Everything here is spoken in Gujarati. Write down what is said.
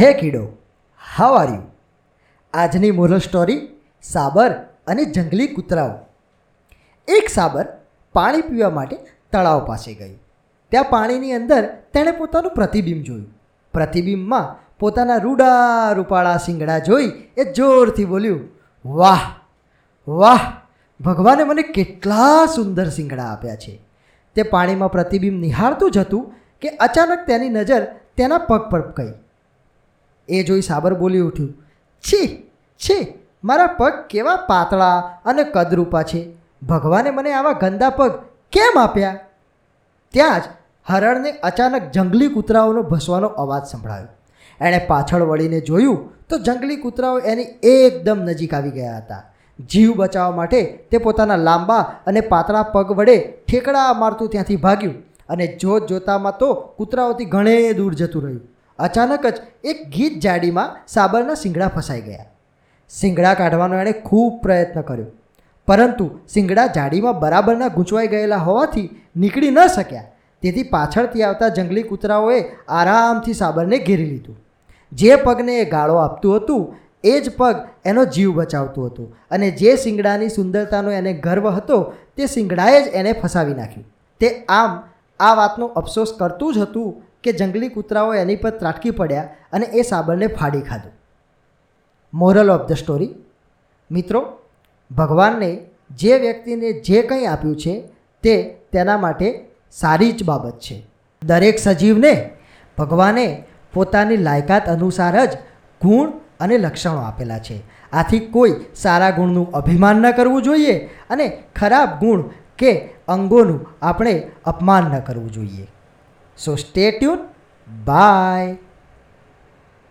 Hey kiddo how are you આજની મોરલ સ્ટોરી સાબર અને જંગલી કૂતરાઓ. એક સાબર પાણી પીવા માટે તળાવ પાસે ગયું ત્યાં પાણીની અંદર તેણે પોતાનું પ્રતિબિંબ જોયું. પ્રતિબિંબમાં પોતાના રૂડા રૂપાળા શિંગડા જોઈ એ જોરથી બોલ્યું, વાહ વાહ, ભગવાને મને કેટલા સુંદર શિંગડા આપ્યા છે. તે પાણીમાં પ્રતિબિંબ નિહાળતું જ હતું કે અચાનક તેની નજર તેના પગ પર ગઈ એ જોઈ સાબર બોલી ઉઠ્યું, છી છી, મારા પગ કેવા પાતળા અને કદરૂપા છે. ભગવાને મને આવા ગંદા પગ કેમ આપ્યા? ત્યાં જ હરણને અચાનક જંગલી કૂતરાઓનો ભસવાનો અવાજ સંભળાયો. એણે પાછળ વળીને જોયું તો જંગલી કૂતરાઓ એની એકદમ નજીક આવી ગયા હતા. જીવ બચાવવા માટે તે પોતાના લાંબા અને પાતળા પગ વડે ઠેકડા મારતું ત્યાંથી ભાગ્યું અને જોત જોતામાં તો કૂતરાઓથી ઘણે દૂર જતું રહ્યું. અચાનક જ એક ગીત જાડીમાં સાબરના શિંગડા ફસાઈ ગયા. શિંગડા કાઢવાનો એણે ખૂબ પ્રયત્ન કર્યો. પરંતુ શિંગડા જાડીમાં બરાબરના ગૂંચવાઈ ગયેલા હોવાથી નીકળી ન શક્યા. તેથી પાછળથી આવતા જંગલી કૂતરાઓએ આરામથી સાબરને ઘેરી લીધું. જે પગને એ ગાળો આપતું હતું, એ જ પગ એનો જીવ બચાવતું હતું અને જે શિંગડાની સુંદરતાનો એને ગર્વ હતો, તે શિંગડાએ જ એને ફસાવી નાખ્યું. તે આમ આ વાતનો અફસોસ કરતું જ હતું કે જંગલી કૂતરાઓ એની પર ત્રાટકી પડ્યા અને એ સાબરને ફાડી ખાધું. મોરલ ઓફ ધ સ્ટોરી મિત્રો, ભગવાનને જે વ્યક્તિને જે કંઈ આપ્યું છે તે તેના માટે સારી જ બાબત છે. દરેક સજીવને ભગવાને પોતાની લાયકાત અનુસાર જ ગુણ અને લક્ષણો આપેલા છે. આથી કોઈ સારા ગુણનું અભિમાન ન કરવું જોઈએ અને ખરાબ ગુણ કે અંગોનું આપણે અપમાન ન કરવું જોઈએ. So stay tuned. Bye.